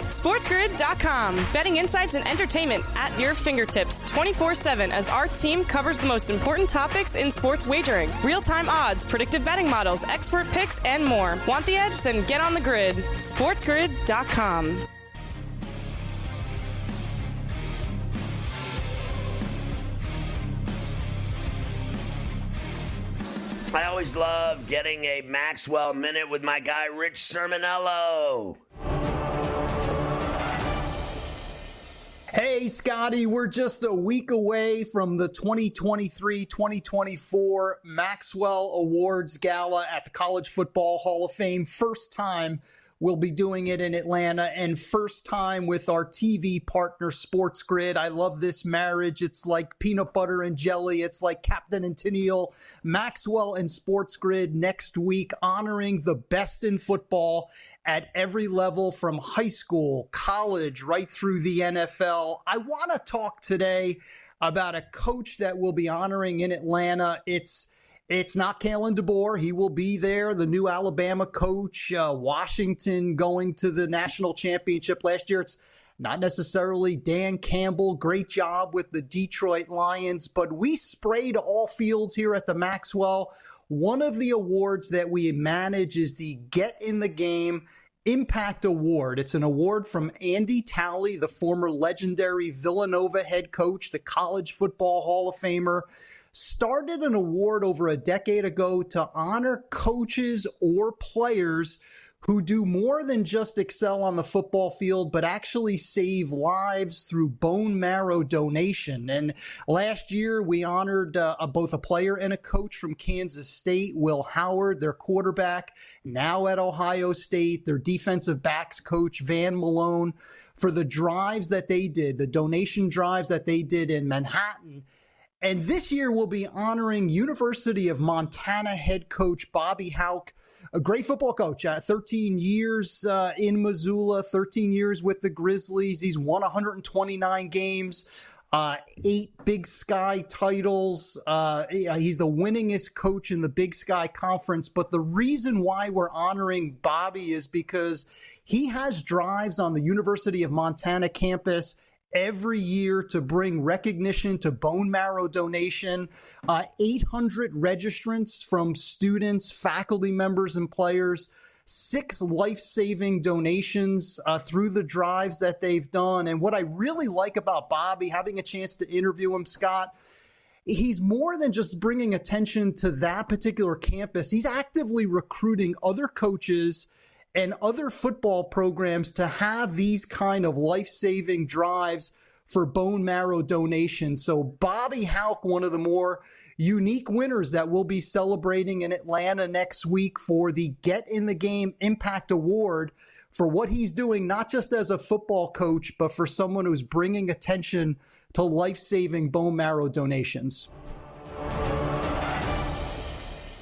SportsGrid.com. Betting insights and entertainment at your fingertips 24 7 as our team covers the most important topics in sports wagering real time odds, predictive betting models, expert picks, and more. Want the edge? Then get on the grid. SportsGrid.com. I always love getting a Maxwell minute with my guy Rich Cirminiello. Hey, Scotty, we're just a week away from the 2023 2024 Maxwell Awards Gala at the College Football Hall of Fame. First time We'll be doing it in Atlanta and first time with our TV partner, Sports Grid. I love this marriage. It's like peanut butter and jelly. It's like Captain and Tennille, Maxwell and Sports Grid next week, honoring the best in football at every level from high school, college, right through the NFL. I want to talk today about a coach that we'll be honoring in Atlanta. It's it's not Kalen DeBoer. He will be there, the new Alabama coach. Uh, Washington going to the national championship last year. It's not necessarily Dan Campbell. Great job with the Detroit Lions, but we sprayed all fields here at the Maxwell. One of the awards that we manage is the Get in the Game Impact Award. It's an award from Andy Talley, the former legendary Villanova head coach, the College Football Hall of Famer started an award over a decade ago to honor coaches or players who do more than just excel on the football field, but actually save lives through bone marrow donation. And last year we honored uh, both a player and a coach from Kansas State, Will Howard, their quarterback, now at Ohio State, their defensive backs coach, Van Malone, for the drives that they did, the donation drives that they did in Manhattan and this year we'll be honoring University of Montana head coach Bobby Hauck, a great football coach. Uh, 13 years uh, in Missoula, 13 years with the Grizzlies. He's won 129 games. Uh, eight Big Sky titles. Uh, he's the winningest coach in the Big Sky Conference. But the reason why we're honoring Bobby is because he has drives on the University of Montana campus every year to bring recognition to bone marrow donation. Uh, 800 registrants from students, faculty members, and players. Six life saving donations uh, through the drives that they've done. And what I really like about Bobby, having a chance to interview him, Scott, he's more than just bringing attention to that particular campus. He's actively recruiting other coaches and other football programs to have these kind of life saving drives for bone marrow donation. So Bobby Hauck, one of the more unique winners that we'll be celebrating in Atlanta next week for the Get in the Game Impact Award for what he's doing, not just as a football coach, but for someone who's bringing attention to life saving bone marrow donations.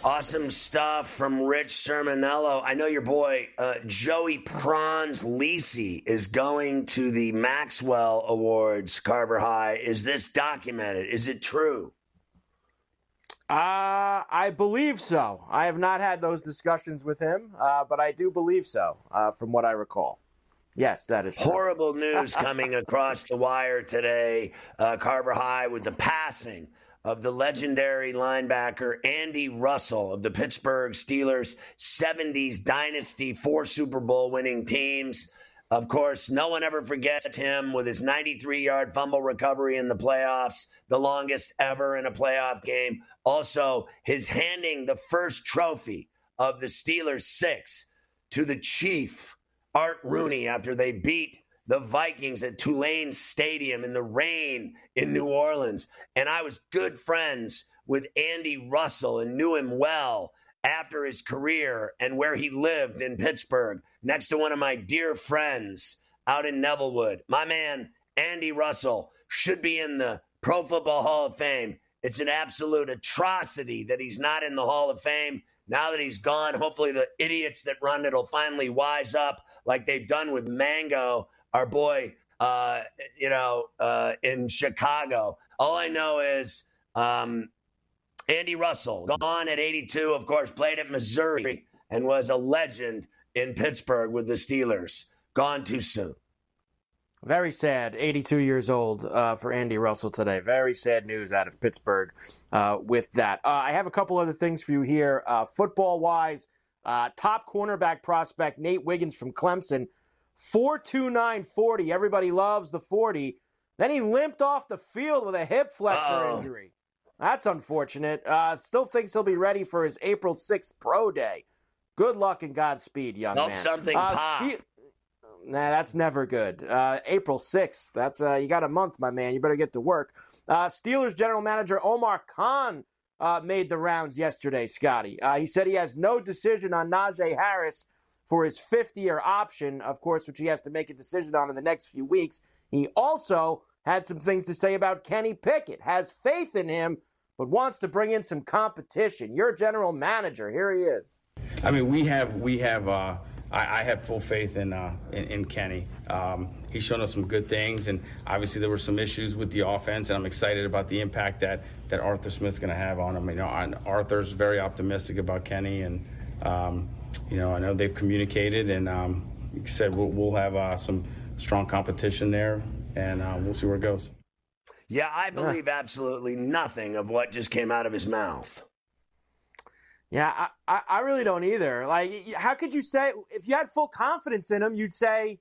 Awesome stuff from Rich Cirminiello. I know your boy uh, Joey Prons Lisi is going to the Maxwell Awards, Carver High. Is this documented? Is it true? Uh, I believe so. I have not had those discussions with him, uh, but I do believe so, uh, from what I recall. Yes, that is true. horrible news coming across the wire today. Uh, Carver High with the passing of the legendary linebacker Andy Russell of the Pittsburgh Steelers 70s dynasty, four Super Bowl winning teams. Of course, no one ever forgets him with his 93 yard fumble recovery in the playoffs, the longest ever in a playoff game. Also, his handing the first trophy of the Steelers six to the Chief, Art Rooney, after they beat the Vikings at Tulane Stadium in the rain in New Orleans. And I was good friends with Andy Russell and knew him well after his career and where he lived in Pittsburgh, next to one of my dear friends out in Nevillewood. My man, Andy Russell, should be in the Pro Football Hall of Fame. It's an absolute atrocity that he's not in the Hall of Fame. Now that he's gone, hopefully the idiots that run it will finally wise up like they've done with Mongo our boy, uh, you know, uh, in Chicago. All I know is um, Andy Russell, gone at 82, of course, played at Missouri and was a legend in Pittsburgh with the Steelers. Gone too soon. Very sad. 82 years old uh, for Andy Russell today. Very sad news out of Pittsburgh uh, with that. Uh, I have a couple other things for you here. Uh, football wise, uh, top cornerback prospect Nate Wiggins from Clemson 42940. Everybody loves the 40. Then he limped off the field with a hip flexor Uh-oh. injury. That's unfortunate. Uh, still thinks he'll be ready for his April 6th pro day. Good luck and Godspeed, young Not man. something uh, pop. nah, that's never good. Uh, April 6th. That's uh, you got a month, my man. You better get to work. Uh, Steelers general manager Omar Khan uh, made the rounds yesterday, Scotty. Uh, he said he has no decision on Najee Harris for his fifth year option, of course, which he has to make a decision on in the next few weeks. He also had some things to say about Kenny Pickett, has faith in him, but wants to bring in some competition. Your general manager, here he is. I mean, we have we have uh, I, have full faith in uh, in, in, Kenny. Um, he's shown us some good things, and obviously there were some issues with the offense. And I'm excited about the impact that that Arthur Smith's going to have on him. You know, Arthur's very optimistic about Kenny, and um, you know, I know they've communicated, and um, like I said, we'll, we'll have uh, some strong competition there, and uh, we'll see where it goes. Yeah, I believe yeah. absolutely nothing of what just came out of his mouth. Yeah, I, I, I really don't either. Like, how could you say if you had full confidence in him, you'd say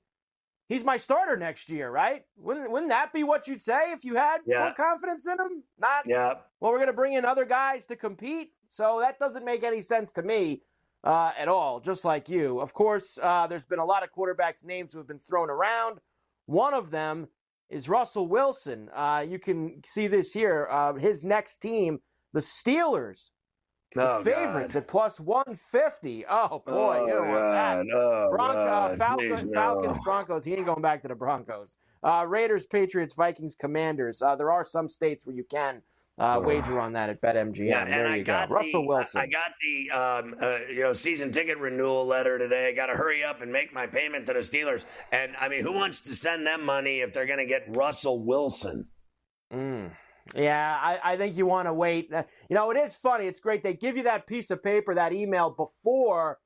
he's my starter next year, right? Wouldn't wouldn't that be what you'd say if you had yeah. full confidence in him? Not. Yeah. Well, we're going to bring in other guys to compete, so that doesn't make any sense to me uh, at all, just like you. Of course, uh, there's been a lot of quarterbacks' names who have been thrown around. One of them is Russell Wilson. Uh, you can see this here. Uh, his next team, the Steelers, oh, the favorites God. at plus 150. Oh, boy. Oh, you don't want that. Oh, Bronco, Falcons, no. Falcons, Broncos. He ain't going back to the Broncos. Uh, Raiders, Patriots, Vikings, Commanders. Uh, there are some states where you can uh, wager on that at BetMGM. Yeah, there and you go. The, Russell Wilson. I got the um, uh, you know season ticket renewal letter today. I got to hurry up and make my payment to the Steelers. And I mean, who wants to send them money if they're going to get Russell Wilson? Mm. Yeah, I, I think you want to wait. Uh, you know, it is funny. It's great. They give you that piece of paper, that email before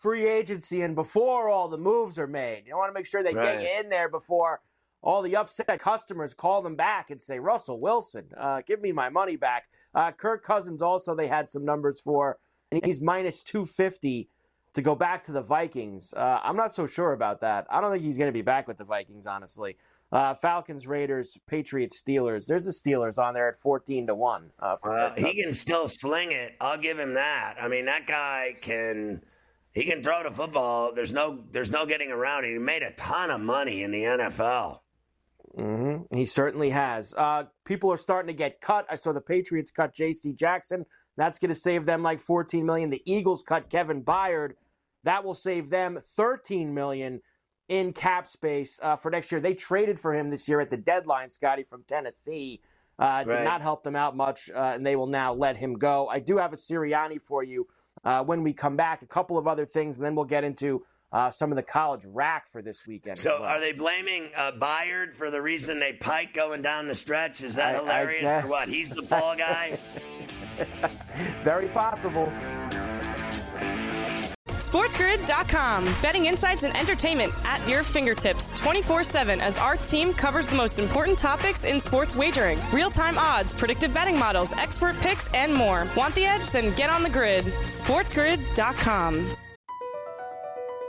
free agency and before all the moves are made. You want to make sure they right. get you in there before all the upset customers call them back and say, Russell Wilson, uh, give me my money back. Uh, Kirk Cousins also, they had some numbers for, and he's minus 250 to go back to the Vikings. Uh, I'm not so sure about that. I don't think he's going to be back with the Vikings, honestly. Uh, Falcons, Raiders, Patriots, Steelers. There's the Steelers on there at 14 to 1. Uh, uh, he can still sling it. I'll give him that. I mean, that guy can he can throw the football. There's no there's no getting around. It. He made a ton of money in the NFL. Mm-hmm. He certainly has. Uh, people are starting to get cut. I saw the Patriots cut J.C. Jackson. That's going to save them like 14 million. The Eagles cut Kevin Byard. That will save them 13 million in cap space uh, for next year. They traded for him this year at the deadline, Scotty from Tennessee. Uh, did not help them out much, uh, and they will now let him go. I do have a Sirianni for you uh, when we come back. A couple of other things, and then we'll get into uh, some of the college rack for this weekend. So, well. are they blaming uh, Byard for the reason they pike going down the stretch? Is that I, hilarious I or what? He's the ball guy. Very possible. SportsGrid.com. Betting insights and entertainment at your fingertips 24 7 as our team covers the most important topics in sports wagering real time odds, predictive betting models, expert picks, and more. Want the edge? Then get on the grid. SportsGrid.com.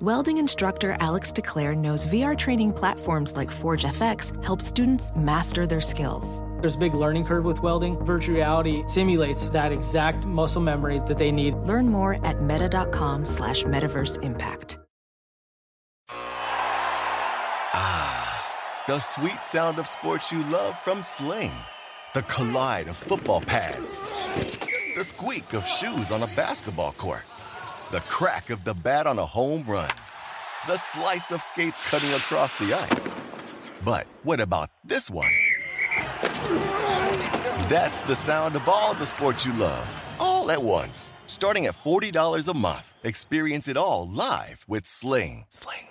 Welding instructor Alex DeClaire knows VR training platforms like Forge FX help students master their skills. There's a big learning curve with welding. Virtual reality simulates that exact muscle memory that they need. Learn more at meta.com slash metaverse impact. Ah, the sweet sound of sports you love from Sling. The collide of football pads. The squeak of shoes on a basketball court. The crack of the bat on a home run. The slice of skates cutting across the ice. But what about this one? That's the sound of all the sports you love, all at once. Starting at $40 a month. Experience it all live with Sling. Sling.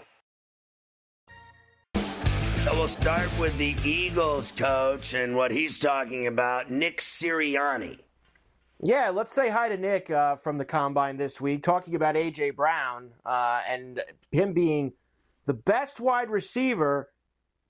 We'll start with the Eagles coach and what he's talking about, Nick Sirianni. Yeah, let's say hi to Nick uh, from the combine this week, talking about AJ Brown uh, and him being the best wide receiver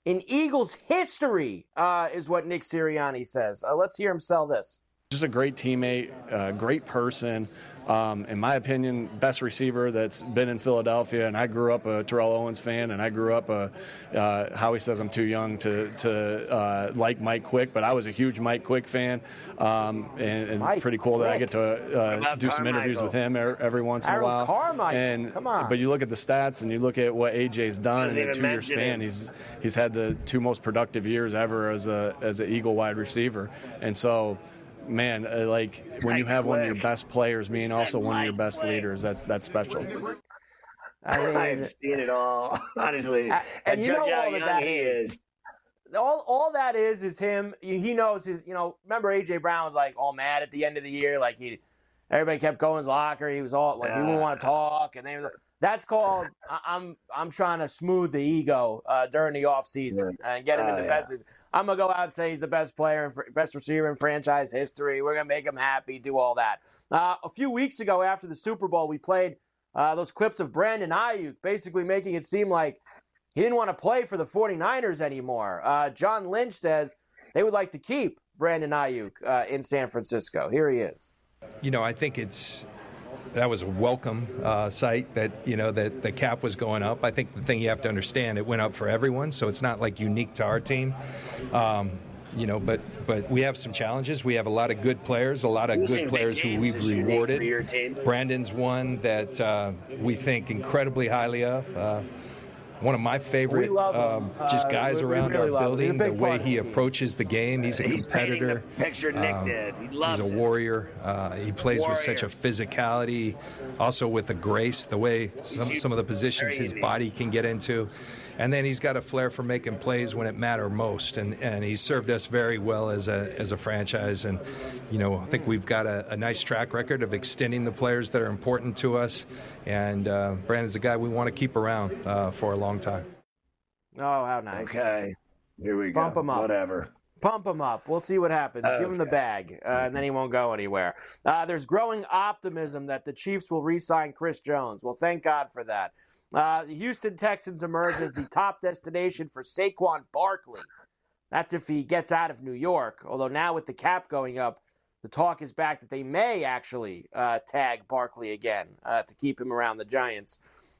in Eagles history, uh, is what Nick Sirianni says. Uh, let's hear him sell this. Just a great teammate, a great person. Um, in my opinion, best receiver that's been in Philadelphia. And I grew up a Terrell Owens fan, and I grew up a uh, Howie says I'm too young to to uh, like Mike Quick, but I was a huge Mike Quick fan, um, and, and it's pretty cool Quick. that I get to uh, do some interviews with him every once in a while. Carmichael. And come on, but you look at the stats and you look at what AJ's done in a two-year span. He's he's had the two most productive years ever as a as an Eagle wide receiver, and so man, uh, like when you have one of your best players being also one of your best leaders, that's that's special. I mean, I've seen it all, honestly. Uh, and, you know all that he is. is. All, all that is is him. He knows his. You know, remember AJ Brown was like all mad at the end of the year, like he, everybody kept going to his locker. He was all like, uh, he didn't want to talk, and they were. That's called I'm I'm trying to smooth the ego uh, during the off season yeah. and get him uh, in the yeah. best. I'm gonna go out and say he's the best player and best receiver in franchise history. We're gonna make him happy, do all that. Uh, a few weeks ago, after the Super Bowl, we played uh, those clips of Brandon Aiyuk, basically making it seem like he didn't want to play for the 49ers anymore. Uh, John Lynch says they would like to keep Brandon Aiyuk uh, in San Francisco. Here he is. You know, I think it's that was a welcome uh, sight that you know that the cap was going up. I think the thing you have to understand, it went up for everyone, so it's not like unique to our team. Um, you know, but but we have some challenges. We have a lot of good players, a lot of good players who we've rewarded. Brandon's one that uh, we think incredibly highly of. Uh, one of my favorite um, just uh, guys uh, around really our building. The way he approaches the game, he's a he's competitor. picture Nick um, did. He loves He's a warrior. Uh, he plays warrior. with such a physicality, also with a grace. The way some some of the positions his body can get into and then he's got a flair for making plays when it matter most, and and he's served us very well as a as a franchise, and you know I think we've got a, a nice track record of extending the players that are important to us, and uh, Brandon's a guy we want to keep around uh, for a long time. Oh, how nice! Okay, here we Bump go. him up. Whatever. Pump him up. We'll see what happens. Okay. Give him the bag, uh, and then he won't go anywhere. Uh, there's growing optimism that the Chiefs will re-sign Chris Jones. Well, thank God for that. Uh, the Houston Texans emerge as the top destination for Saquon Barkley. That's if he gets out of New York. Although now with the cap going up, the talk is back that they may actually uh, tag Barkley again uh, to keep him around the Giants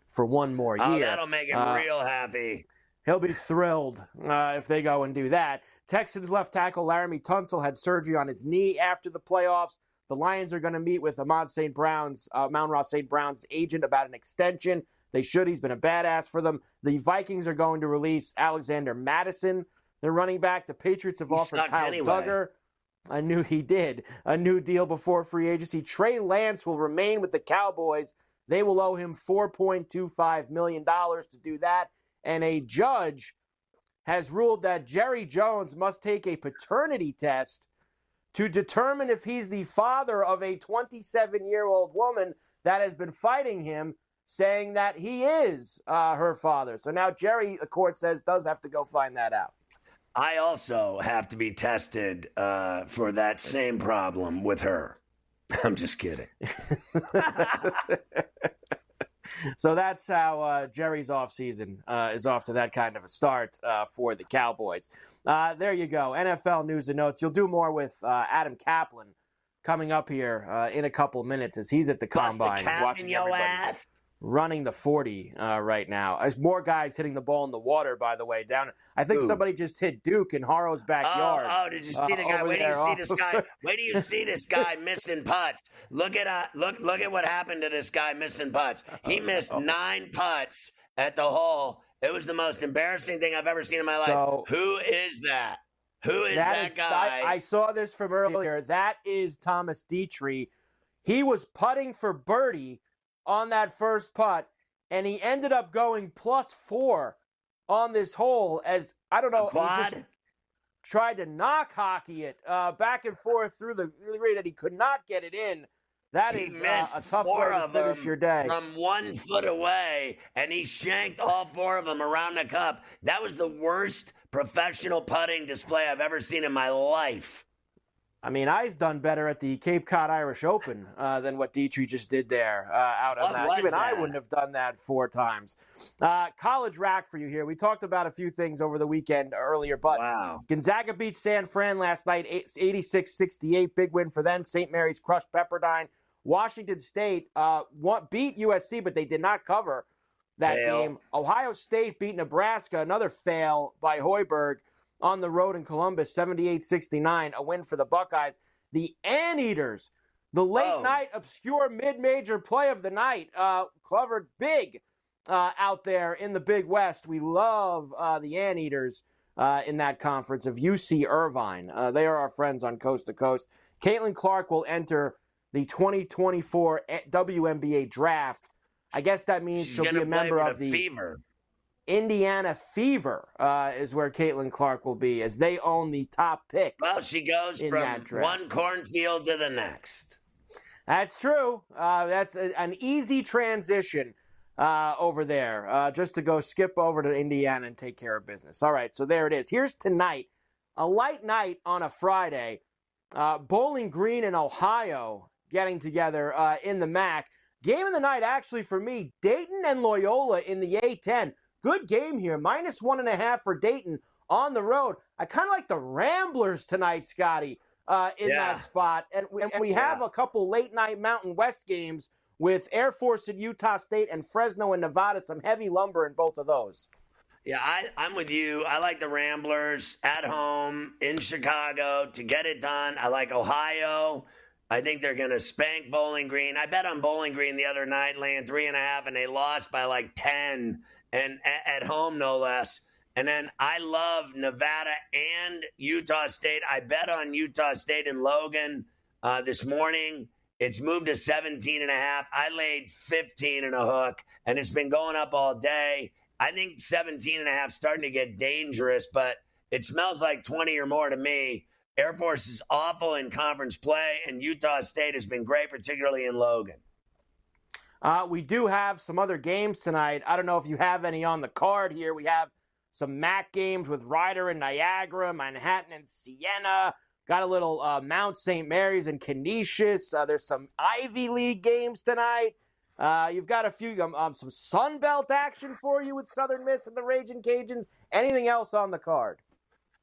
for one more oh, year. Oh, that'll make him uh, real happy. He'll be thrilled uh, if they go and do that. Texans left tackle Laremy Tunsil had surgery on his knee after the playoffs. The Lions are going to meet with Ahmad St. Brown's, uh, Amon-Ra St. Brown's agent about an extension. They should. He's been a badass for them. The Vikings are going to release Alexander Mattison, their running back. The Patriots have he offered Kyle anyway. Dugger. I knew he did. A new deal before free agency. Trey Lance will remain with the Cowboys They will owe him $4.25 million to do that. And a judge has ruled that Jerry Jones must take a paternity test to determine if he's the father of a 27 year old woman that has been fighting him, saying that he is uh, her father. So now Jerry, the court says, does have to go find that out. I also have to be tested uh, for that same problem with her. I'm just kidding. so that's how uh, Jerry's off season uh, is off to that kind of a start uh, for the Cowboys. Uh, there you go. NFL news and notes. You'll do more with uh, Adam Kaplan coming up here uh, in a couple minutes as he's at the combine watching everybody. Ass running the 40 uh, right now. As more guys hitting the ball in the water, by the way, down. I think Ooh. somebody just hit Duke in Harrow's backyard. Oh, oh did you see uh, the guy? Wait do you see this guy? Wait do you see this guy missing putts? Look at uh, look look at what happened to this guy missing putts. He missed nine putts at the hole. It was the most embarrassing thing I've ever seen in my life. So- Who is that? Who is that, is- guy? I, I saw this from earlier. That is Thomas Dietrich. He was putting for birdie on that first putt, and he ended up going plus four on this hole as I don't know. Quad? He just tried to knock hockey it uh, back and forth through the really that he could not get it in. That He is uh, a tough four way to of finish them your day. from one foot away, and he shanked all four of them around the cup. That was the worst professional putting display I've ever seen in my life. I mean, I've done better at the Cape Cod Irish Open uh, than what Dietrich just did there uh, out on that. Even I wouldn't have done that four times. Uh, college rack for you here. We talked about a few things over the weekend earlier, but Wow. Gonzaga beat San Fran last night, 86 68. Big win for them. St. Mary's crushed Pepperdine. Washington State uh, beat USC, but they did not cover that Fail. game. Ohio State beat Nebraska, another fail by Hoiberg on the road in Columbus, 78 69, a win for the Buckeyes. The Anteaters, the late Oh. night obscure mid major play of the night, uh, covered big uh, out there in the Big West. We love uh, the Anteaters uh, in that conference of UC Irvine. Uh, they are our friends on Coast to Coast. Caitlin Clark will enter the 2024 WNBA draft. I guess that means She's she'll be a member of the the Fever. Indiana Fever uh, is where Caitlin Clark will be, as they own the top pick. Well, she goes from one cornfield to the next. That's true. Uh, that's a, an easy transition uh, over there, uh, just to go skip over to Indiana and take care of business. All right, so there it is. Here's tonight, a light night on a Friday. Uh, Bowling Green and Ohio getting together uh, in the MAC. Game of the night, actually, for me, Dayton and Loyola in the A10. Good game here, minus one and a half for Dayton on the road. I kind of like the Ramblers tonight, Scotty, uh, in Yeah. that spot. And we, and we have a couple late night Mountain West games with Air Force and Utah State and Fresno and Nevada. Some heavy lumber in both of those. Yeah, I, I'm with you. I like the Ramblers at home in Chicago to get it done. I like Ohio. I think they're going to spank Bowling Green. I bet on Bowling Green the other night, laying three and a half, and they lost by like 10, and at, home, no less. And then I love Nevada and Utah State. I bet on Utah State and Logan uh, this morning. It's moved to 17 and a half. I laid 15 and a hook, and it's been going up all day. I think 17 and a half starting to get dangerous, but it smells like 20 or more to me. Air Force is awful in conference play, and Utah State has been great, particularly in Logan. Uh, we do have some other games tonight. I don't know if you have any on the card here. We have some MAC games with Rider and Niagara, Manhattan and Siena. Got a little uh, Mount St. Mary's and Canisius. Uh, there's some Ivy League games tonight. Uh, you've got a few um, um, some Sun Belt action for you with Southern Miss and the Raging Cajuns. Anything else on the card?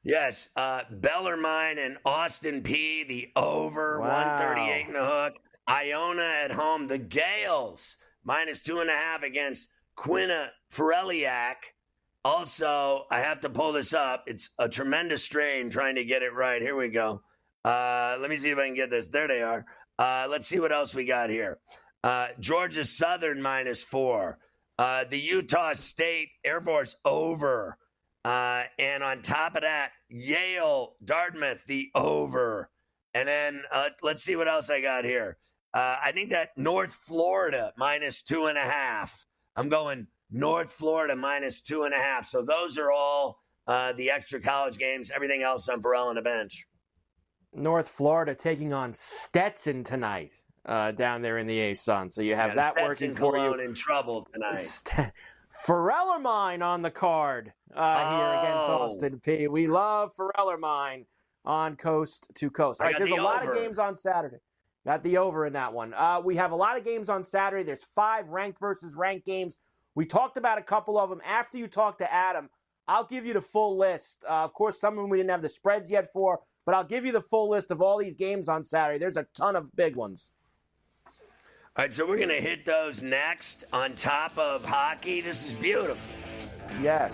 Yes, uh, Bellarmine and Austin Peay, the over Wow. 138 and a hook. Iona at home. The Gales minus two and a half against Quinna Fereliac. Also, I have to pull this up. It's a tremendous strain trying to get it right. Here we go. Uh, let me see if I can get this. There they are. Uh, let's see what else we got here. Uh, Georgia Southern minus four. Uh, the Utah State Air Force over. Uh, and on top of that, Yale, Dartmouth, the over. And then uh, let's see what else I got here. Uh, I think that North Florida minus two and a half. I'm going North Florida minus two and a half. So those are all uh, the extra college games. Everything else on Ferrall on the bench. North Florida taking on Stetson tonight uh, down there in the A Sun. So you have Yeah, that Stetson working for you. in trouble tonight. Ferellermine on the card uh, here against Oh. Austin Peay. We love Ferellermine on coast to coast. All right, there's a lot over. of games on Saturday. Got the over in that one. Uh, we have a lot of games on Saturday. There's five ranked versus ranked games. We talked about a couple of them. After you talk to Adam, I'll give you the full list. Uh, of course, some of them we didn't have the spreads yet for, but I'll give you the full list of all these games on Saturday. There's a ton of big ones. All right, so we're going to hit those next on top of hockey. This is beautiful. Yes.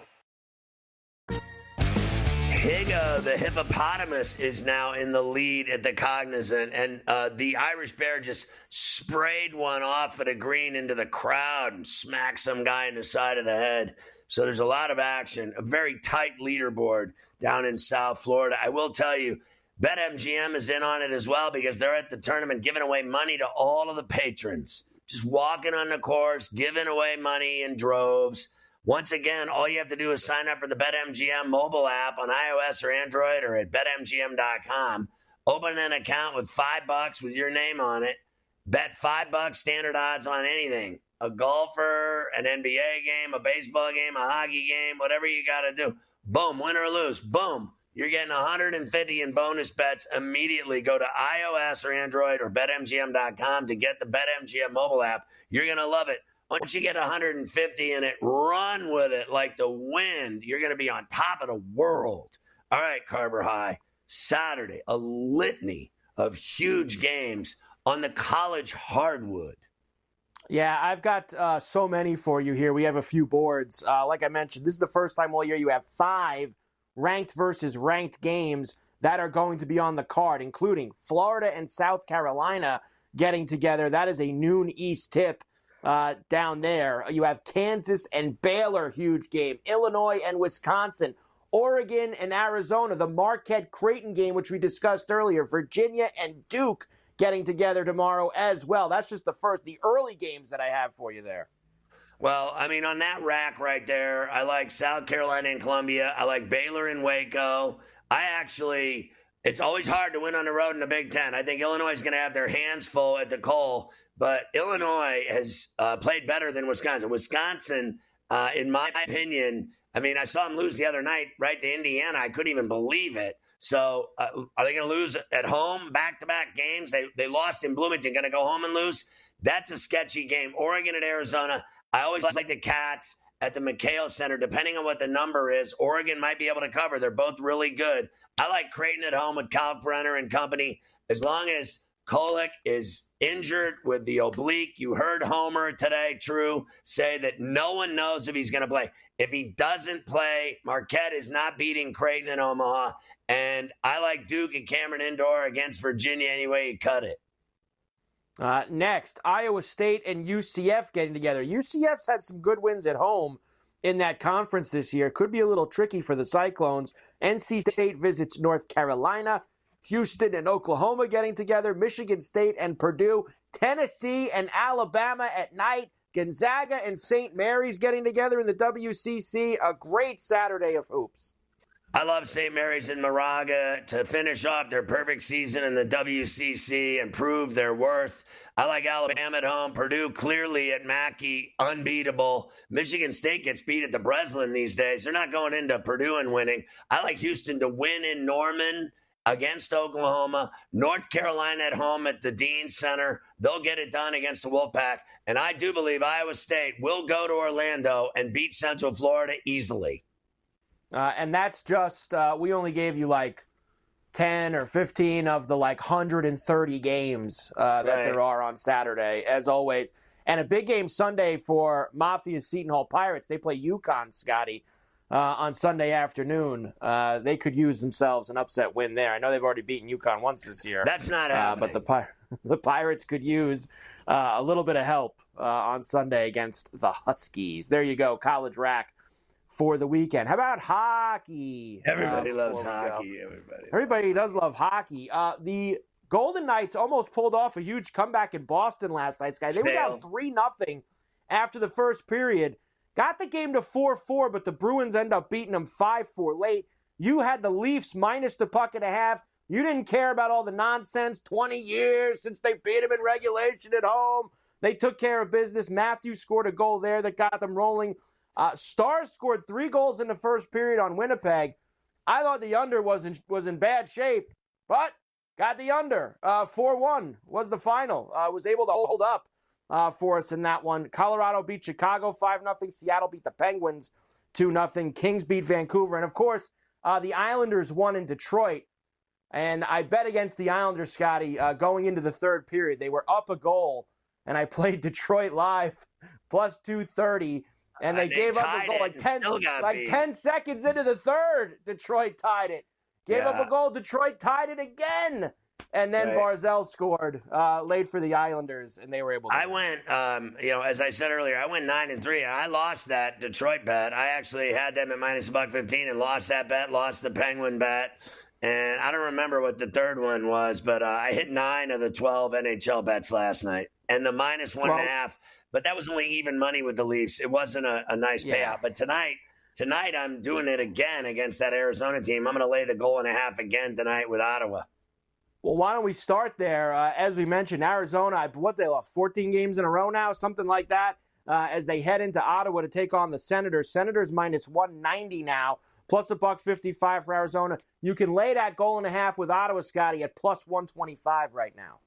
Higa, the hippopotamus, is now in the lead at the Cognizant, and uh, the Irish Bear just sprayed one off at a green into the crowd and smacked some guy in the side of the head. So there's a lot of action, a very tight leaderboard down in South Florida. I will tell you, BetMGM is in on it as well because they're at the tournament giving away money to all of the patrons. Just walking on the course, giving away money in droves. Once again, all you have to do is sign up for the BetMGM mobile app on iOS or Android or at betmgm.com. Open an account with five bucks with your name on it. Bet five bucks standard odds on anything. A golfer, an NBA game, a baseball game, a hockey game, whatever you got to do. Boom, win or lose. Boom. You're getting 150 in bonus bets immediately. Go to iOS or Android or betmgm.com to get the BetMGM mobile app. You're going to love it. Once you get 150 in it, run with it like the wind. You're going to be on top of the world. All right, Carver High. Saturday, a litany of huge games on the college hardwood. Yeah, I've got uh, so many for you here. We have a few boards. Uh, like I mentioned, this is the first time all year you have five ranked versus ranked games that are going to be on the card, including Florida and South Carolina getting together. That is a noon East tip uh, down there. You have Kansas and Baylor, huge game. Illinois and Wisconsin. Oregon and Arizona, the Marquette Creighton game, which we discussed earlier. Virginia and Duke getting together tomorrow as well. That's just the first, the early games that I have for you there. Well, I mean, on that rack right there, I like South Carolina and Columbia. I like Baylor and Waco. I actually, it's always hard to win on the road in the Big Ten. I think Illinois is going to have their hands full at the Cole, but Illinois has uh, played better than Wisconsin. Wisconsin, uh, in my opinion, I mean, I saw them lose the other night right to Indiana. I couldn't even believe it. So, uh, are they going to lose at home back to back games? They, they lost in Bloomington. Going to go home and lose? That's a sketchy game. Oregon at Arizona. I always like the Cats at the McKale Center, depending on what the number is. Oregon might be able to cover. They're both really good. I like Creighton at home with Kalkbrenner and company. As long as Kolek is injured with the oblique, you heard Homer today, True, say that no one knows if he's going to play. If he doesn't play, Marquette is not beating Creighton in Omaha. And I like Duke and Cameron Indoor against Virginia anyway you cut it. Uh, next, Iowa State and UCF getting together. UCF's had some good wins at home in that conference this year. Could be a little tricky for the Cyclones. NC State visits North Carolina. Houston and Oklahoma getting together. Michigan State and Purdue. Tennessee and Alabama at night. Gonzaga and St. Mary's getting together in the WCC. A great Saturday of hoops. I love St. Mary's and Moraga to finish off their perfect season in the WCC and prove their worth. I like Alabama at home. Purdue clearly at Mackey, unbeatable. Michigan State gets beat at the Breslin these days. They're not going into Purdue and winning. I like Houston to win in Norman against Oklahoma. North Carolina at home at the Dean Center. They'll get it done against the Wolfpack. And I do believe Iowa State will go to Orlando and beat Central Florida easily. Uh, and that's just, uh, we only gave you like 10 or 15 of the like 130 games uh, that right. there are on Saturday, as always. And a big game Sunday for Mafia Seton Hall Pirates. They play UConn, Scotty, uh, on Sunday afternoon. Uh, they could use themselves an upset win there. I know they've already beaten UConn once this year. That's not happening. Uh, but the, Pir- the Pirates could use uh, a little bit of help uh, on Sunday against the Huskies. There you go, college rack for the weekend. How about hockey? Everybody loves hockey. Everybody. Everybody does love hockey. Uh, the Golden Knights almost pulled off a huge comeback in Boston last night, Sky. They were down three nothing after the first period. Got the game to four four, but the Bruins end up beating them five four late. You had the Leafs minus the puck and a half. You didn't care about all the nonsense. Twenty years since they beat them in regulation at home. They took care of business. Matthews scored a goal there that got them rolling. Uh, Stars scored three goals in the first period on Winnipeg. I thought the under was in, was in bad shape, but got the under. Uh, 4 1 was the final. Uh, was able to hold up uh, for us in that one. Colorado beat Chicago 5 0. Seattle beat the Penguins 2 0. Kings beat Vancouver. And of course, uh, the Islanders won in Detroit. And I bet against the Islanders, Scotty, uh, going into the third period. They were up a goal, and I played Detroit live plus 230 and they, they gave up a goal like ten like ten seconds into the third. Detroit tied it. Gave yeah. up a goal. Detroit tied it again. And then right. Barzal scored uh, late for the Islanders, and they were able. to I went, um, you know, as I said earlier, I went nine and three. I lost that Detroit bet. I actually had them at minus a buck fifteen and lost that bet. Lost the Penguin bet, and I don't remember what the third one was, but uh, I hit nine of the twelve NHL bets last night, and the minus one well, and a half but that was only even money with the Leafs. It wasn't a, a nice yeah. payout. But tonight, tonight I'm doing it again against that Arizona team. I'm going to lay the goal and a half again tonight with Ottawa. Well, why don't we start there? Uh, as we mentioned, Arizona, what they lost 14 games in a row now, something like that, uh, as they head into Ottawa to take on the Senators. Senators minus 190 now, plus a buck 55 for Arizona. You can lay that goal and a half with Ottawa, Scotty, at plus 125 right now.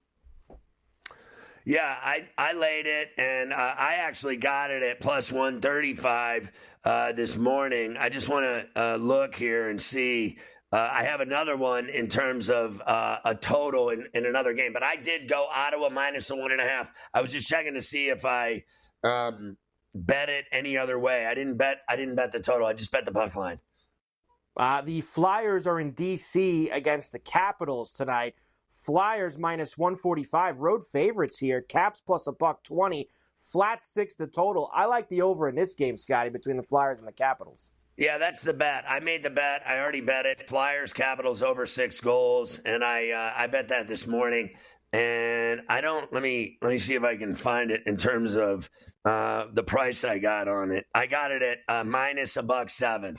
Yeah, I, I laid it, and uh, I actually got it at plus 135 uh, this morning. I just want to uh, look here and see. Uh, I have another one in terms of uh, a total in, in, another game, but I did go Ottawa minus a one and a half. I was just checking to see if I um, bet it any other way. I didn't bet. I didn't bet the total. I just bet the puck line. Uh, the Flyers are in D.C. against the Capitals tonight. Flyers minus 145. Road favorites here. Caps plus a buck 20. Flat six to total. I like the over in this game, Scotty, between the Flyers and the Capitals. Yeah, that's the bet. I made the bet. I already bet it. Flyers Capitals over six goals, and I uh, I bet that this morning. And I don't. Let me let me see if I can find it in terms of uh, the price I got on it. I got it at uh, minus a buck seven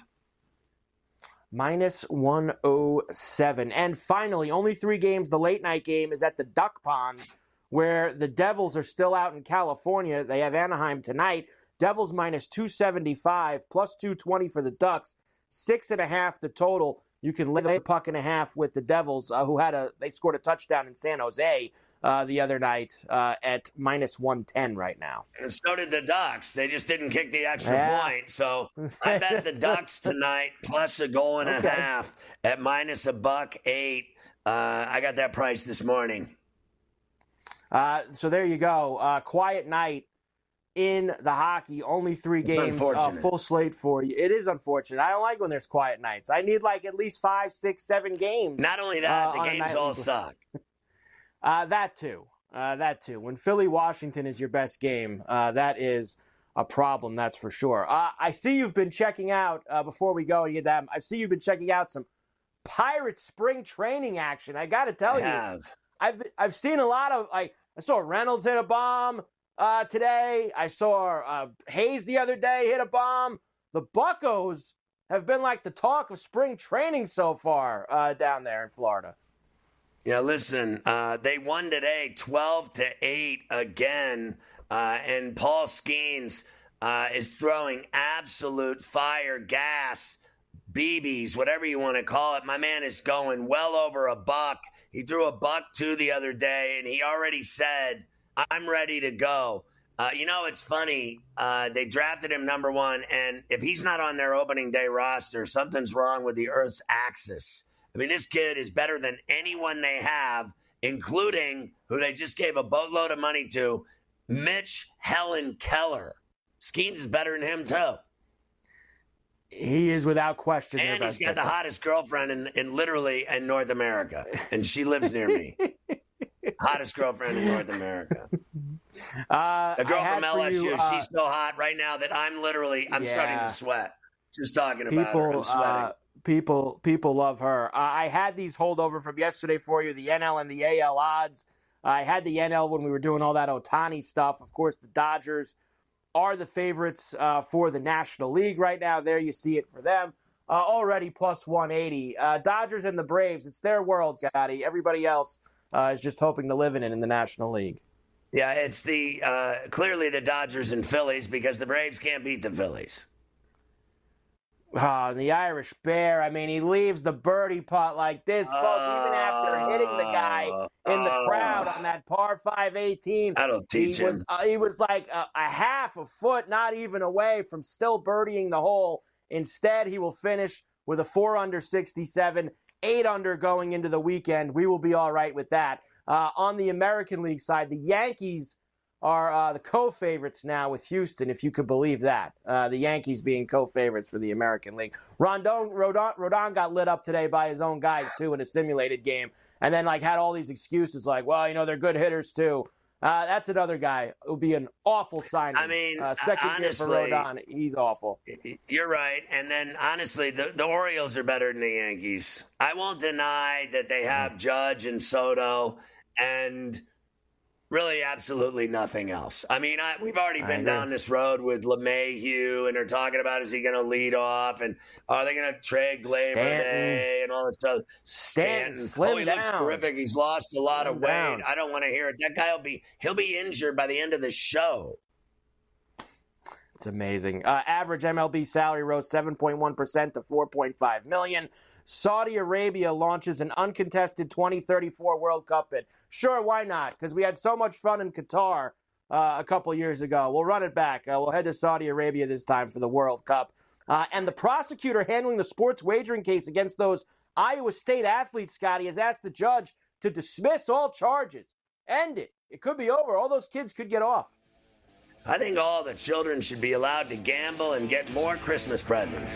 minus 107. And finally, only three games. The late night game is at the Duck Pond, where the Devils are still out in California. They have Anaheim tonight. Devils minus 275, plus 220 for the Ducks. Six and a half the total. You can lay a puck and a half with the Devils, uh, who had a they scored a touchdown in San Jose uh, the other night uh, at minus 110 right now. And so did the Ducks. They just didn't kick the extra yeah. point. So I bet the Ducks tonight plus a goal and okay. a half at minus a buck eight. Uh, I got that price this morning. Uh, so there you go. Uh, quiet night in the hockey. Only three games, uh, full slate for you. It is unfortunate. I don't like when there's quiet nights. I need like at least five, six, seven games. Not only that, uh, the games all suck. Uh, that too. Uh, that too. When Philly Washington is your best game, uh, that is a problem. That's for sure. I see you've been checking out before we go and get that. I see you've been checking out some Pirate spring training action. I got to tell I you. I've I've seen a lot of like I saw Reynolds hit a bomb uh, today. I saw uh, Hayes the other day hit a bomb. The Buckos have been like the talk of spring training so far uh, down there in Florida. Yeah, listen, uh, they won today, twelve to eight again, uh, and Paul Skenes uh, is throwing absolute fire gas BBs, whatever you want to call it. My man is going well over a buck. He threw a buck two the other day, and he already said, I'm ready to go. Uh, you know, it's funny. Uh, they drafted him number one, and if he's not on their opening day roster, something's wrong with the Earth's axis. I mean, this kid is better than anyone they have, including who they just gave a boatload of money to, Mitch Helen Keller. Skenes is better than him, too. He is without question. And he's got the hottest girlfriend in, in literally in North America, and she lives near me. hottest girlfriend in North America. Uh, the girl from LSU, you, uh, she's so hot right now that I'm literally I'm yeah. starting to sweat just talking people, about her. I'm sweating. Uh, people, people love her. Uh, I had these holdover from yesterday for you, the NL and the AL odds. I had the NL when we were doing all that Ohtani stuff. Of course, the Dodgers are the favorites uh, for the National League right now. There you see it for them. Uh, already plus 180. Uh, Dodgers and the Braves, it's their world, Scotty. Everybody else uh, is just hoping to live in it in the National League. Yeah, it's the uh, clearly the Dodgers and Phillies because the Braves can't beat the Phillies. Oh, the Irish Bear. I mean, he leaves the birdie putt like this, folks, even after hitting the guy in the Oh. crowd on that par 5 18. That'll teach he him. Was, uh, he was like a, a half a foot, not even away from still birdieing the hole. Instead, he will finish with a 4 under 67, 8 under going into the weekend. We will be all right with that. Uh, on the American League side, the Yankees are uh, the co-favorites now with Houston, if you could believe that. Uh, the Yankees being co-favorites for the American League. Rondon, Rodon, Rodon got lit up today by his own guys too in a simulated game, and then like had all these excuses like, well, you know, they're good hitters too. Uh, that's another guy. It would be an awful signing. I mean, uh, second honestly, year for Rodon, he's awful. You're right. And then honestly, the, the Orioles are better than the Yankees. I won't deny that they have Judge and Soto and really absolutely nothing else. I mean, I, we've already been down this road with LeMahieu, and they're talking about is he going to lead off, and are they going to trade Stanton. And all this stuff. Stanton, slim oh, he looks terrific. He's lost a lot of weight. down. I don't want to hear it. That guy will be he'll be injured by the end of the show. It's amazing. Uh, average MLB salary rose 7.1% to 4.5 million. Saudi Arabia launches an uncontested 2034 World Cup bid. Sure, why not? Because we had so much fun in Qatar uh, a couple years ago. We'll run it back. Uh, we'll head to Saudi Arabia this time for the World Cup. Uh, and the prosecutor handling the sports wagering case against those Iowa State athletes, Scotty, has asked the judge to dismiss all charges. End it. It could be over. All those kids could get off. I think all the children should be allowed to gamble and get more Christmas presents.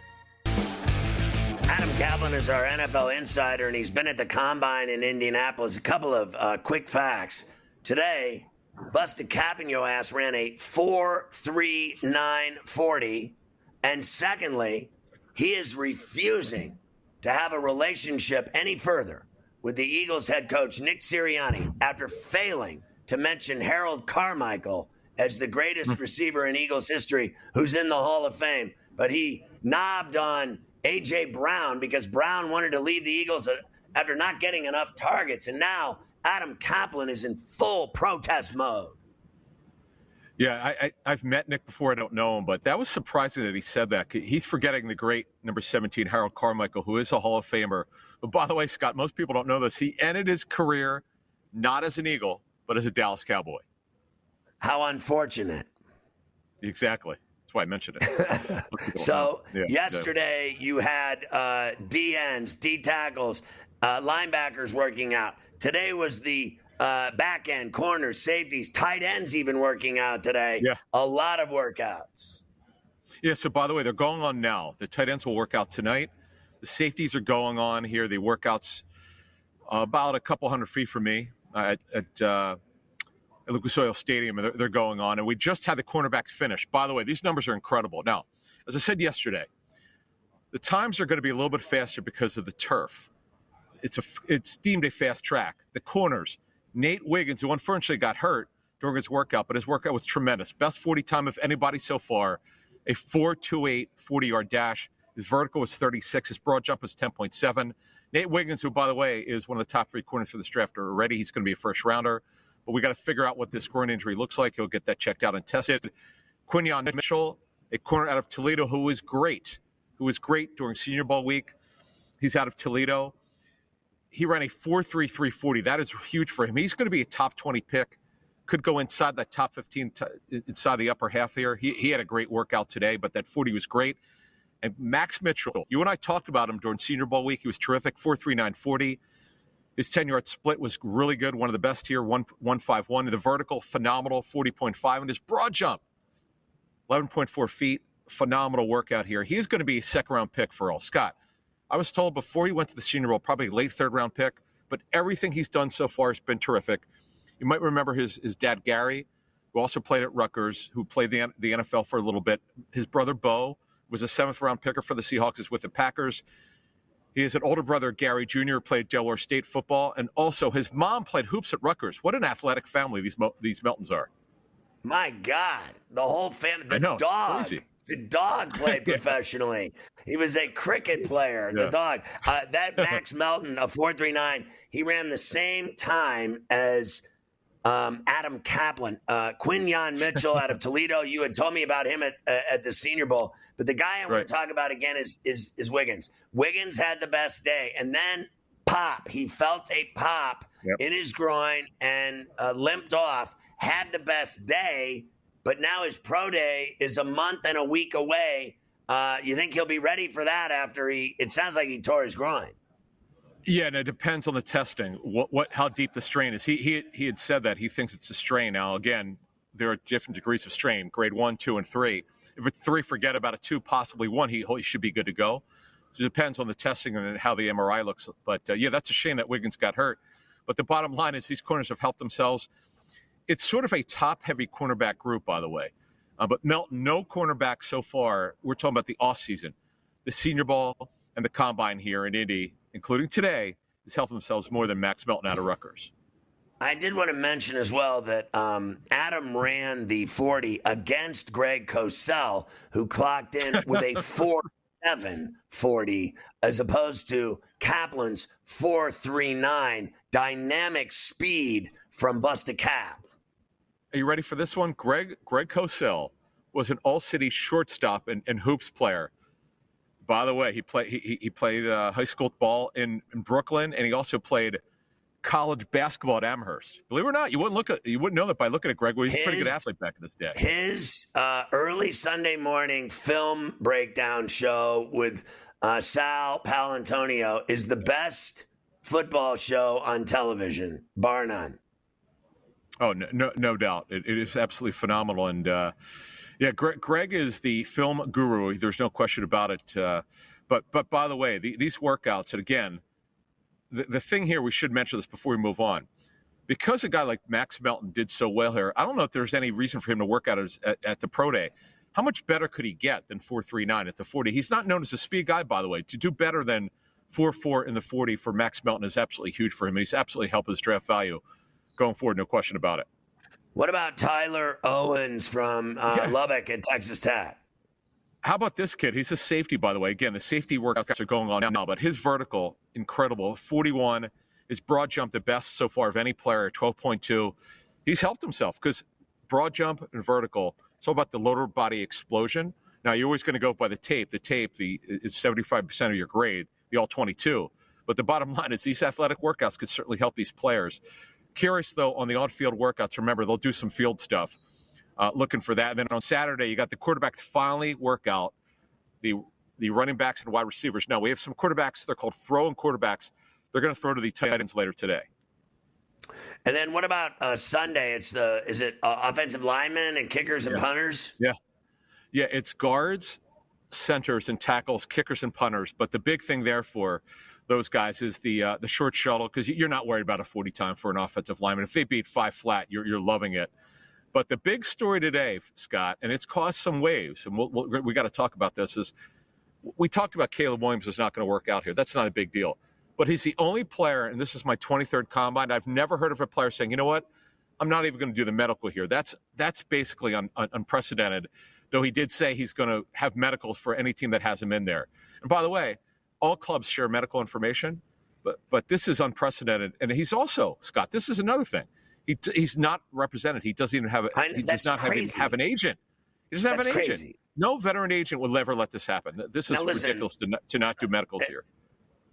Adam Kaplan is our NFL insider, and he's been at the combine in Indianapolis. A couple of uh, quick facts. Today, Busted Cap in your ass ran a 4.3940. And secondly, he is refusing to have a relationship any further with the Eagles head coach, Nick Sirianni, after failing to mention Harold Carmichael as the greatest receiver in Eagles history who's in the Hall of Fame. But he knobbed on A.J. Brown because Brown wanted to leave the Eagles after not getting enough targets. And now Adam Kaplan is in full protest mode. Yeah, I, I, have met Nick before. I don't know him, but that was surprising that he said that. He's forgetting the great number 17, Harold Carmichael, who is a Hall of Famer. But by the way, Scott, most people don't know this. He ended his career not as an Eagle, but as a Dallas Cowboy. How unfortunate. Exactly. That's why I mentioned it. so yeah, yesterday yeah. you had uh, D ends, D tackles, uh, linebackers working out. Today was the uh, back end, corners, safeties, tight ends even working out today. Yeah. A lot of workouts. Yeah, so by the way, they're going on now. The tight ends will work out tonight. The safeties are going on here. The workouts uh, about a couple hundred feet from me at, at, uh, at Lucas Oil Stadium. They're, they're going on. And we just had the cornerbacks finish. By the way, these numbers are incredible. Now, as I said yesterday, the times are going to be a little bit faster because of the turf. It's a it's deemed a fast track. The corners, Nate Wiggins, who unfortunately got hurt during his workout, but his workout was tremendous. Best 40 time of anybody so far. A 4.28 40 yard dash. His vertical was 36. His broad jump was 10.7. Nate Wiggins, who, by the way, is one of the top three corners for this draft already, he's going to be a first rounder. But we got to figure out what this groin injury looks like. He'll get that checked out and tested. Quinyon Mitchell, a corner out of Toledo, who was great, who was great during Senior Bowl week. He's out of Toledo he ran a 4.3340. That is huge for him. He's going to be a top 20 pick. Could go inside that top 15, t- inside the upper half here. He, he had a great workout today, but that 40 was great. And Max Mitchell, you and I talked about him during Senior Bowl week. He was terrific, 4.3940. His 10 yard split was really good, one of the best here, 151. The vertical, phenomenal, 40.5. And his broad jump, 11.4 feet, phenomenal workout here. He's going to be a second round pick for all. Scott, I was told before he went to the Senior Bowl, probably late third round pick, but everything he's done so far has been terrific. You might remember his, his dad, Gary, who also played at Rutgers, who played the, the NFL for a little bit. His brother, Bo, was a seventh round picker for the Seahawks, is with the Packers. He has an older brother, Gary Jr., played Delaware State football, and also his mom played hoops at Rutgers. What an athletic family these these Meltons are. My God, the whole family, the know, dog, crazy. the dog played professionally. He was a cricket player. Yeah. The dog. Uh, that Max Melton, a four three nine. He ran the same time as um, Adam Kaplan, uh, Quinyon Mitchell out of Toledo. You had told me about him at uh, at the Senior Bowl, but the guy I want Right. to talk about again is is is Wiggins. Wiggins had the best day, and then pop. He felt a pop Yep. in his groin and uh, limped off. Had the best day, but now his pro day is a month and a week away. Uh, you think he'll be ready for that after he? It sounds like he tore his groin. Yeah, and it depends on the testing. What, what, how deep the strain is. He, he, he had said that he thinks it's a strain. Now, again, there are different degrees of strain, grade one, two, and three. If it's three, forget about it. two, possibly one. He, he should be good to go. So it depends on the testing and how the MRI looks. But uh, yeah, that's a shame that Wiggins got hurt. But the bottom line is these corners have helped themselves. It's sort of a top-heavy cornerback group, by the way. Uh, but Melton, no cornerback so far. We're talking about the off season, the Senior Bowl, and the Combine here in Indy, including today, has helped themselves more than Max Melton out of Rutgers. I did want to mention as well that um, Adam ran the 40 against Greg Cosell, who clocked in with a 4 740 as opposed to Kaplan's 439 dynamic speed from Busta Cap. Are you ready for this one? Greg Greg Cosell was an all city shortstop and, and, hoops player. By the way, he played he, he played uh, high school ball in, in Brooklyn, and he also played college basketball at Amherst. Believe it or not, you wouldn't look at you wouldn't know that by looking at Greg. Well, he's his, a pretty good athlete back in his day. His uh, early Sunday morning film breakdown show with uh, Sal Paolantonio is the best football show on television, bar none. Oh no, no, no doubt, it, it is absolutely phenomenal, and uh, yeah, Greg, Greg, is the film guru. There's no question about it. Uh, but but by the way, the, these workouts, and again the, the thing here, we should mention this before we move on. Because a guy like Max Melton did so well here, I don't know if there's any reason for him to work out at, at the pro day. How much better could he get than 439 at the 40? He's not known as a speed guy, by the way. To do better than 4-4 in the 40 for Max Melton is absolutely huge for him. And he's absolutely helped his draft value going forward, no question about it. What about Tyler Owens from uh, yeah. Lubbock at Texas Tech? How about this kid? He's a safety, by the way. Again, the safety workouts are going on now, but his vertical, incredible. 41. His broad jump, the best so far of any player, 12.2. He's helped himself because broad jump and vertical, it's all about the lower body explosion. Now, you're always going to go by the tape. The tape the, is 75% of your grade, the all 22. But the bottom line is these athletic workouts could certainly help these players. Curious, though, on the on field workouts, remember, they'll do some field stuff uh, looking for that. And then on Saturday, you got the quarterbacks finally work out the the running backs and wide receivers. Now we have some quarterbacks. They're called throwing quarterbacks. They're going to throw to the tight ends later today. And then what about uh, Sunday? It's the is it uh, offensive linemen and kickers and yeah. punters? Yeah, yeah. It's guards, centers, and tackles, kickers and punters. But the big thing there for those guys is the uh, the short shuttle because you're not worried about a 40 time for an offensive lineman. If they beat five flat, you're you're loving it. But the big story today, Scott, and it's caused some waves, and we'll, we'll, we got to talk about this. Is we talked about Caleb Williams is not going to work out here. That's not a big deal. But he's the only player, and this is my 23rd combine. I've never heard of a player saying, you know what, I'm not even going to do the medical here. That's that's basically un, un, unprecedented. Though he did say he's going to have medicals for any team that has him in there. And by the way, all clubs share medical information, but but this is unprecedented. And he's also Scott. This is another thing. He, he's not represented. He doesn't even have. A, he does not have, have, an agent. He doesn't have that's an agent. Crazy. No veteran agent will ever let this happen. This is listen, ridiculous to not, to not do medicals eh, here.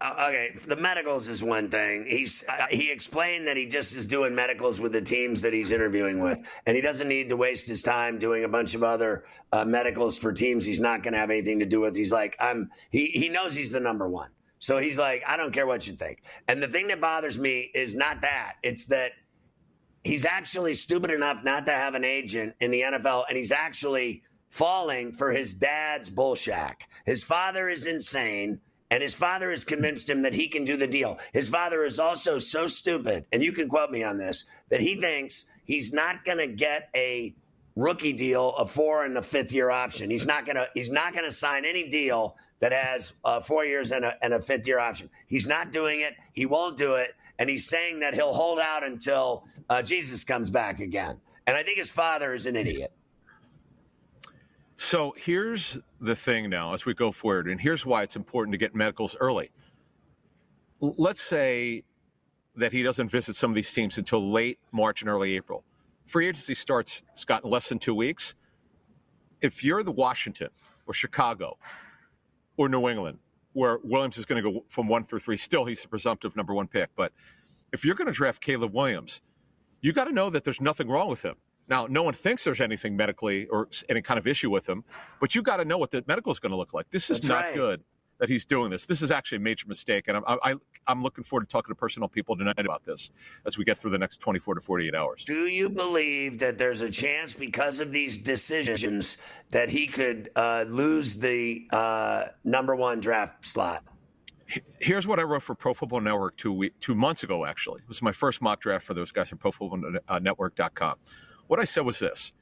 Uh, okay, the medicals is one thing. He's uh, he explained that he just is doing medicals with the teams that he's interviewing with, and he doesn't need to waste his time doing a bunch of other uh, medicals for teams he's not going to have anything to do with. He's like, I'm. He he knows he's the number one, so he's like, I don't care what you think. And the thing that bothers me is not that; it's that he's actually stupid enough not to have an agent in the NFL, and he's actually falling for his dad's bullshack. His father is insane, and his father has convinced him that he can do the deal. His father is also so stupid, and you can quote me on this, that he thinks he's not going to get a rookie deal, a four and a fifth year option. He's not going to. He's not going to sign any deal that has uh, four years and a, and a fifth year option. He's not doing it. He won't do it and he's saying that he'll hold out until uh, Jesus comes back again. And I think his father is an idiot. So here's the thing now as we go forward, and here's why it's important to get medicals early. Let's say that he doesn't visit some of these teams until late March and early April. Free agency starts, Scott, in less than two weeks. If you're the Washington or Chicago or New England, where Williams is going to go from one through three. Still, he's the presumptive number one pick. But if you're going to draft Caleb Williams, you got to know that there's nothing wrong with him. Now, no one thinks there's anything medically or any kind of issue with him, but you got to know what the medical is going to look like. This is That's not right. good that he's doing this. This is actually a major mistake, and I'm I, I'm looking forward to talking to personal people tonight about this as we get through the next 24 to 48 hours. Do you believe that there's a chance because of these decisions that he could uh, lose the uh, number one draft slot? Here's what I wrote for Pro Football Network two week, two months ago. Actually, it was my first mock draft for those guys at ProFootballNetwork.com. What I said was this: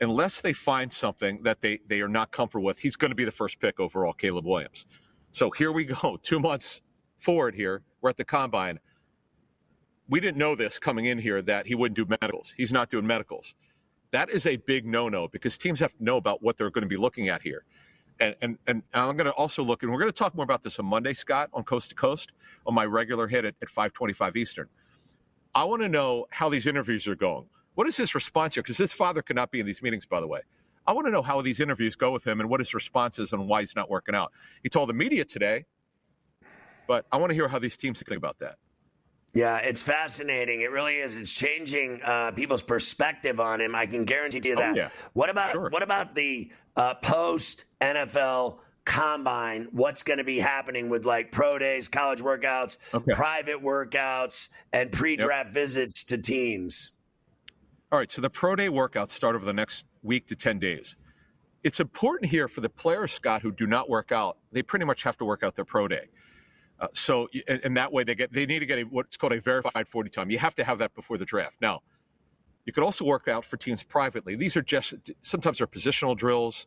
unless they find something that they they are not comfortable with, he's going to be the first pick overall, Caleb Williams. So here we go, two months forward here. We're at the combine. We didn't know this coming in here that he wouldn't do medicals. He's not doing medicals. That is a big no no because teams have to know about what they're going to be looking at here. And, and, and I'm going to also look, and we're going to talk more about this on Monday, Scott, on Coast to Coast, on my regular hit at, at 525 Eastern. I want to know how these interviews are going. What is his response here? Because his father could not be in these meetings, by the way. I want to know how these interviews go with him and what his response is and why he's not working out. He told the media today, but I want to hear how these teams think about that. Yeah, it's fascinating. It really is. It's changing uh, people's perspective on him. I can guarantee to you that. Oh, yeah. What about Sure. what about the uh, post NFL combine? What's going to be happening with like pro days, college workouts, Okay. private workouts, and pre-draft visits to teams? All right, so the pro day workouts start over the next week to 10 days. It's important here for the players, Scott, who do not work out. They pretty much have to work out their pro day. Uh, so, and, and that way they get they need to get a, what's called a verified 40 time. You have to have that before the draft. Now, you could also work out for teams privately. These are just sometimes they're positional drills.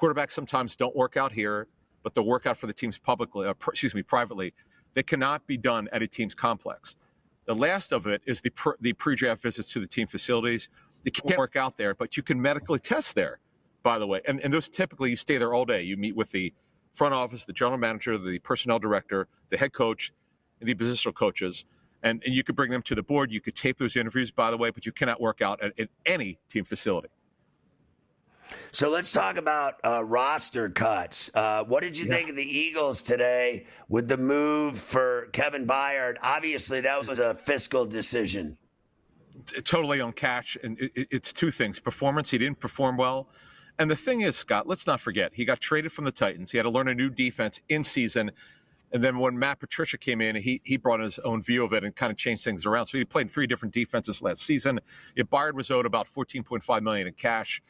Quarterbacks sometimes don't work out here, but they'll work out for the teams publicly. Uh, excuse me, privately. They cannot be done at a team's complex. The last of it is the pr- the pre-draft visits to the team facilities. You can't work out there, but you can medically test there. By the way, and, and those typically you stay there all day. You meet with the front office, the general manager, the personnel director, the head coach, and the positional coaches. And, and you could bring them to the board. You could tape those interviews, by the way, but you cannot work out at, at any team facility. So let's talk about uh, roster cuts. Uh, what did you think of the Eagles today with the move for Kevin Byard? Obviously, that was a fiscal decision. Totally on cash. And it, it- it's two things performance, he didn't perform well. And the thing is, Scott, let's not forget, he got traded from the Titans. He had to learn a new defense in season. And then when Matt Patricia came in, he, he brought his own view of it and kind of changed things around. So he played in three different defenses last season. If Byard was owed about 14.5 million in cash,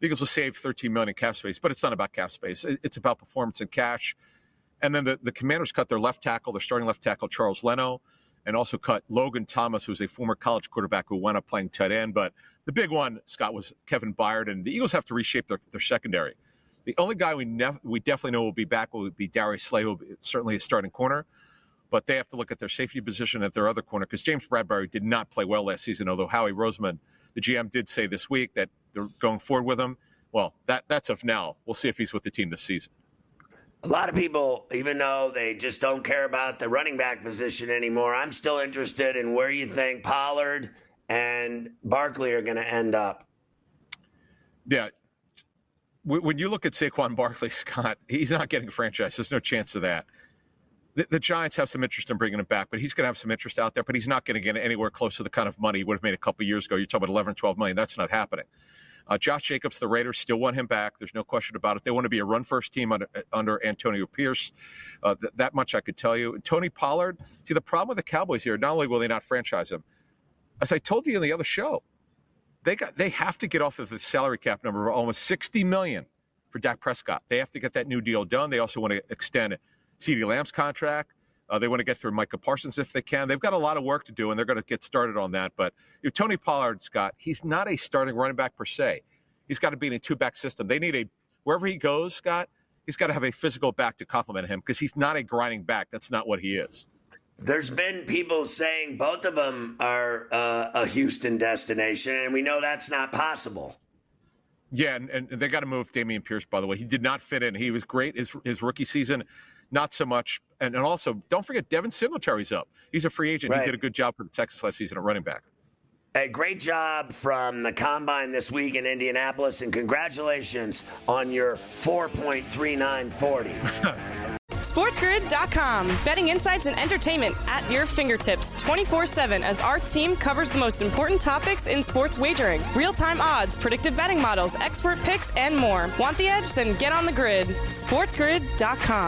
Eagles will save 13 million in cap space, but it's not about cap space. It's about performance and cash. And then the, the Commanders cut their left tackle, their starting left tackle, Charles Leno, and also cut Logan Thomas, who's a former college quarterback who wound up playing tight end. But the big one, Scott, was Kevin Byard, and the Eagles have to reshape their, their secondary. The only guy we nef- we definitely know will be back will be Darius Slay, who certainly a starting corner. But they have to look at their safety position at their other corner because James Bradberry did not play well last season. Although Howie Roseman, the GM, did say this week that they're going forward with him. Well, that that's of now. We'll see if he's with the team this season. A lot of people, even though they just don't care about the running back position anymore, I'm still interested in where you think Pollard and Barkley are going to end up. Yeah. When you look at Saquon Barkley, Scott, he's not getting franchised. There's no chance of that. The, the Giants have some interest in bringing him back, but he's going to have some interest out there. But he's not going to get anywhere close to the kind of money he would have made a couple years ago. You're talking about 11, 12 million. That's not happening. Uh, Josh Jacobs, the Raiders, still want him back. There's no question about it. They want to be a run-first team under, under Antonio Pierce. Uh, th- that much I could tell you. Tony Pollard. See, the problem with the Cowboys here, not only will they not franchise him, as I told you in the other show, they got they have to get off of the salary cap number of almost 60 million for Dak Prescott. They have to get that new deal done. They also want to extend CeeDee Lamb's contract. Uh, they want to get through Micah Parsons if they can. They've got a lot of work to do, and they're going to get started on that. But know, Tony Pollard, Scott, he's not a starting running back per se. He's got to be in a two-back system. They need a wherever he goes, Scott. He's got to have a physical back to complement him because he's not a grinding back. That's not what he is. There's been people saying both of them are uh, a Houston destination, and we know that's not possible. Yeah, and, and they got to move Dameon Pierce, by the way. He did not fit in. He was great his, his rookie season, not so much. And, and also, don't forget, Devin Singletary's up. He's a free agent. Right. He did a good job for the Texas last season at running back. A great job from the combine this week in Indianapolis, and congratulations on your 4.3940. SportsGrid.com. Betting insights and entertainment at your fingertips 24 7 as our team covers the most important topics in sports wagering real time odds, predictive betting models, expert picks, and more. Want the edge? Then get on the grid. SportsGrid.com.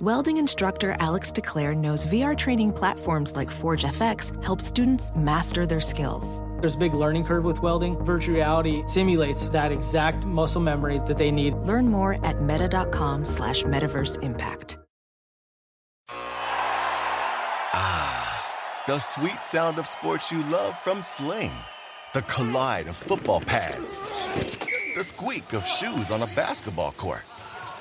Welding instructor Alex DeClaire knows VR training platforms like Forge FX help students master their skills. There's a big learning curve with welding. Virtual reality simulates that exact muscle memory that they need. Learn more at meta.com slash metaverse impact. Ah, the sweet sound of sports you love from Sling. The collide of football pads. The squeak of shoes on a basketball court.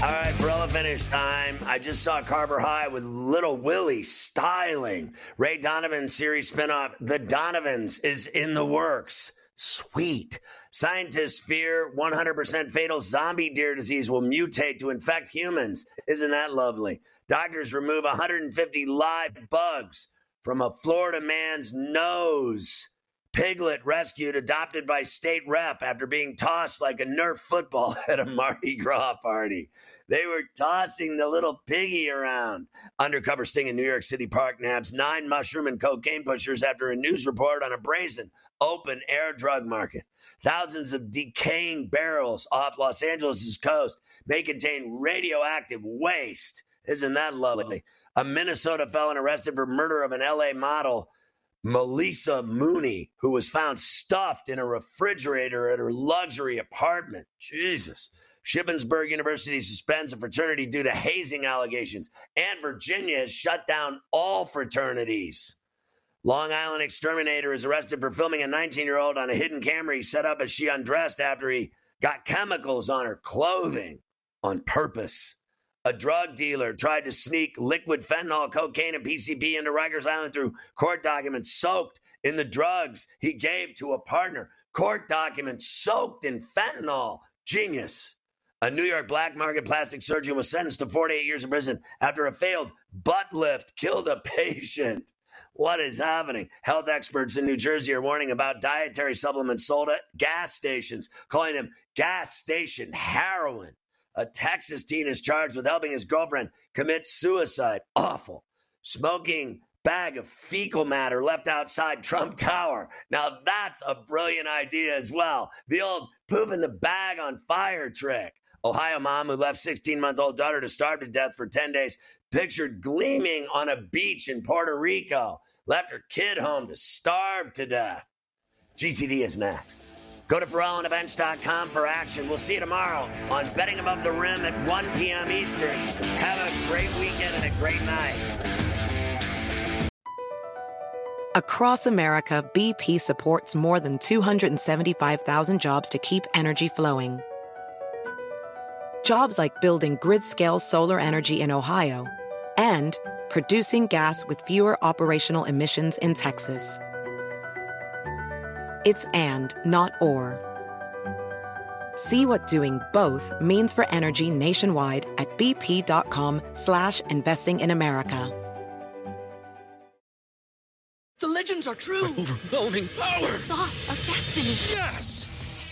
All right, Barella finish time. I just saw Carver High with Little Willie styling. Ray Donovan series spinoff, The Donovans, is in the works. Sweet. Scientists fear 100% fatal zombie deer disease will mutate to infect humans. Isn't that lovely? Doctors remove 150 live bugs from a Florida man's nose. Piglet rescued, adopted by state rep after being tossed like a Nerf football at a Mardi Gras party. They were tossing the little piggy around. Undercover sting in New York City Park nabs nine mushroom and cocaine pushers after a news report on a brazen open air drug market. Thousands of decaying barrels off Los Angeles' coast may contain radioactive waste. Isn't that lovely? A Minnesota felon arrested for murder of an LA model, Melissa Mooney, who was found stuffed in a refrigerator at her luxury apartment. Jesus. Shippensburg University suspends a fraternity due to hazing allegations, and Virginia has shut down all fraternities. Long Island exterminator is arrested for filming a 19 year old on a hidden camera he set up as she undressed after he got chemicals on her clothing on purpose. A drug dealer tried to sneak liquid fentanyl, cocaine, and PCP into Rikers Island through court documents soaked in the drugs he gave to a partner. Court documents soaked in fentanyl. Genius. A New York black market plastic surgeon was sentenced to 48 years in prison after a failed butt lift killed a patient. What is happening? Health experts in New Jersey are warning about dietary supplements sold at gas stations, calling them gas station heroin. A Texas teen is charged with helping his girlfriend commit suicide. Awful. Smoking bag of fecal matter left outside Trump Tower. Now that's a brilliant idea as well. The old poop in the bag on fire trick. Ohio mom who left 16 month old daughter to starve to death for 10 days, pictured gleaming on a beach in Puerto Rico, left her kid home to starve to death. GTD is next. Go to FerrallOnTheBench.com for action. We'll see you tomorrow on Betting Above the Rim at 1 p.m. Eastern. Have a great weekend and a great night. Across America, BP supports more than 275,000 jobs to keep energy flowing. Jobs like building grid scale solar energy in Ohio and producing gas with fewer operational emissions in Texas. It's and, not or. See what doing both means for energy nationwide at bp.com slash investing in America. The legends are true. Overwhelming power! The sauce of destiny. Yes!